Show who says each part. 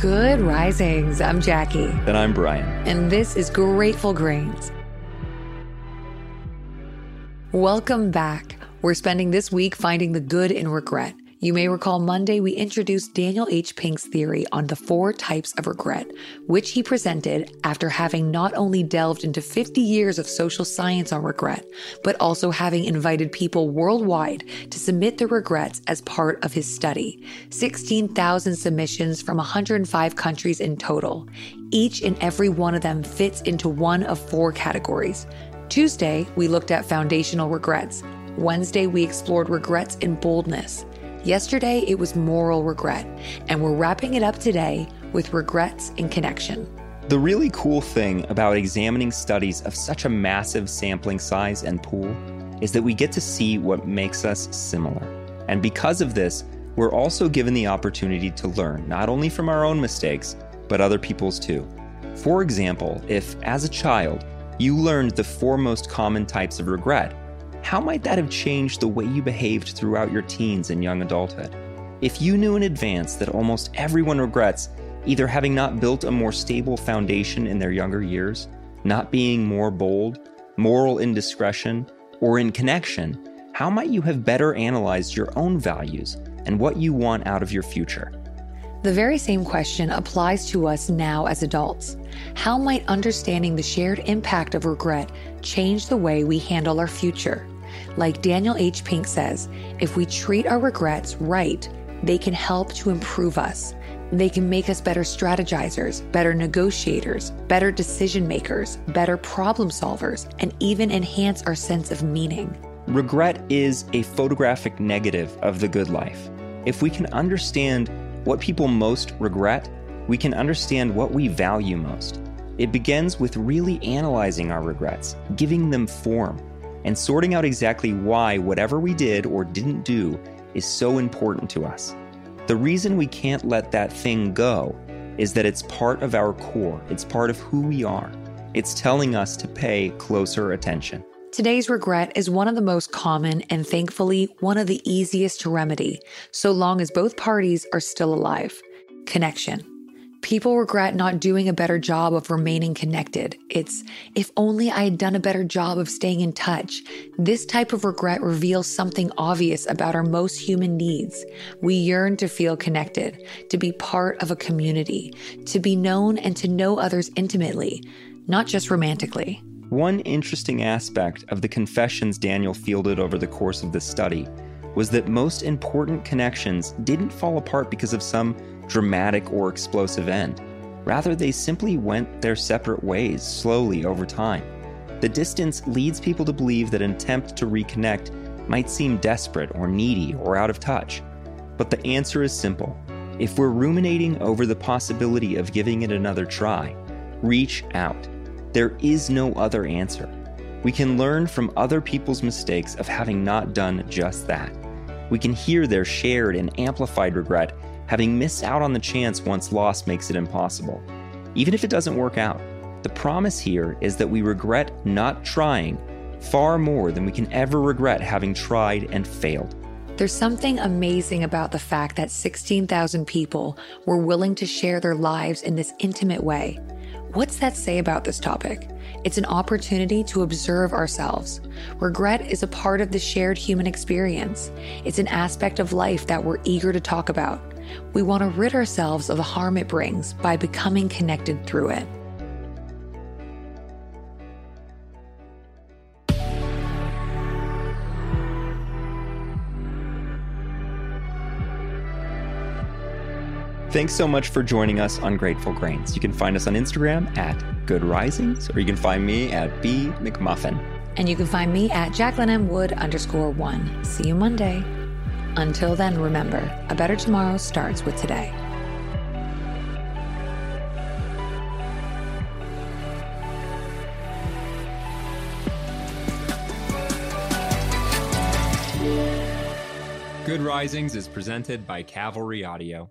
Speaker 1: Good risings. I'm Jackie.
Speaker 2: And I'm Brian.
Speaker 1: And this is Grateful Grains. Welcome back. We're spending this week finding the good in regret. You may recall Monday we introduced Daniel H. Pink's theory on the four types of regret, which he presented after having not only delved into 50 years of social science on regret, but also having invited people worldwide to submit their regrets as part of his study. 16,000 submissions from 105 countries in total. Each and every one of them fits into one of four categories. Tuesday, we looked at foundational regrets. Wednesday, we explored regrets in boldness. Yesterday, it was moral regret, and we're wrapping it up today with regrets in connection.
Speaker 2: The really cool thing about examining studies of such a massive sampling size and pool is that we get to see what makes us similar. And because of this, we're also given the opportunity to learn not only from our own mistakes, but other people's too. For example, if as a child you learned the four most common types of regret, how might that have changed the way you behaved throughout your teens and young adulthood? If you knew in advance that almost everyone regrets either having not built a more stable foundation in their younger years, not being more bold, moral indiscretion, or in connection, how might you have better analyzed your own values and what you want out of your future?
Speaker 1: The very same question applies to us now as adults. How might understanding the shared impact of regret change the way we handle our future? Like Daniel H. Pink says, if we treat our regrets right, they can help to improve us. They can make us better strategizers, better negotiators, better decision makers, better problem solvers, and even enhance our sense of meaning.
Speaker 2: Regret is a photographic negative of the good life. If we can understand what people most regret, we can understand what we value most. It begins with really analyzing our regrets, giving them form, and sorting out exactly why whatever we did or didn't do is so important to us. The reason we can't let that thing go is that it's part of our core, it's part of who we are. It's telling us to pay closer attention.
Speaker 1: Today's regret is one of the most common and thankfully one of the easiest to remedy, so long as both parties are still alive. Connection. People regret not doing a better job of remaining connected. It's, if only I had done a better job of staying in touch. This type of regret reveals something obvious about our most human needs. We yearn to feel connected, to be part of a community, to be known and to know others intimately, not just romantically.
Speaker 2: One interesting aspect of the confessions Daniel fielded over the course of this study was that most important connections didn't fall apart because of some dramatic or explosive end. Rather, they simply went their separate ways slowly over time. The distance leads people to believe that an attempt to reconnect might seem desperate or needy or out of touch. But the answer is simple. If we're ruminating over the possibility of giving it another try, reach out. There is no other answer. We can learn from other people's mistakes of having not done just that. We can hear their shared and amplified regret having missed out on the chance once lost makes it impossible. Even if it doesn't work out, the promise here is that we regret not trying far more than we can ever regret having tried and failed.
Speaker 1: There's something amazing about the fact that 16,000 people were willing to share their lives in this intimate way. What's that say about this topic? It's an opportunity to observe ourselves. Regret is a part of the shared human experience. It's an aspect of life that we're eager to talk about. We want to rid ourselves of the harm it brings by becoming connected through it.
Speaker 2: Thanks so much for joining us on Grateful Grains. You can find us on Instagram at Good Risings, or you can find me at B McMuffin.
Speaker 1: And you can find me at Jacqueline M. Wood underscore one. See you Monday. Until then, remember, a better tomorrow starts with today.
Speaker 2: Good Risings is presented by Cavalry Audio.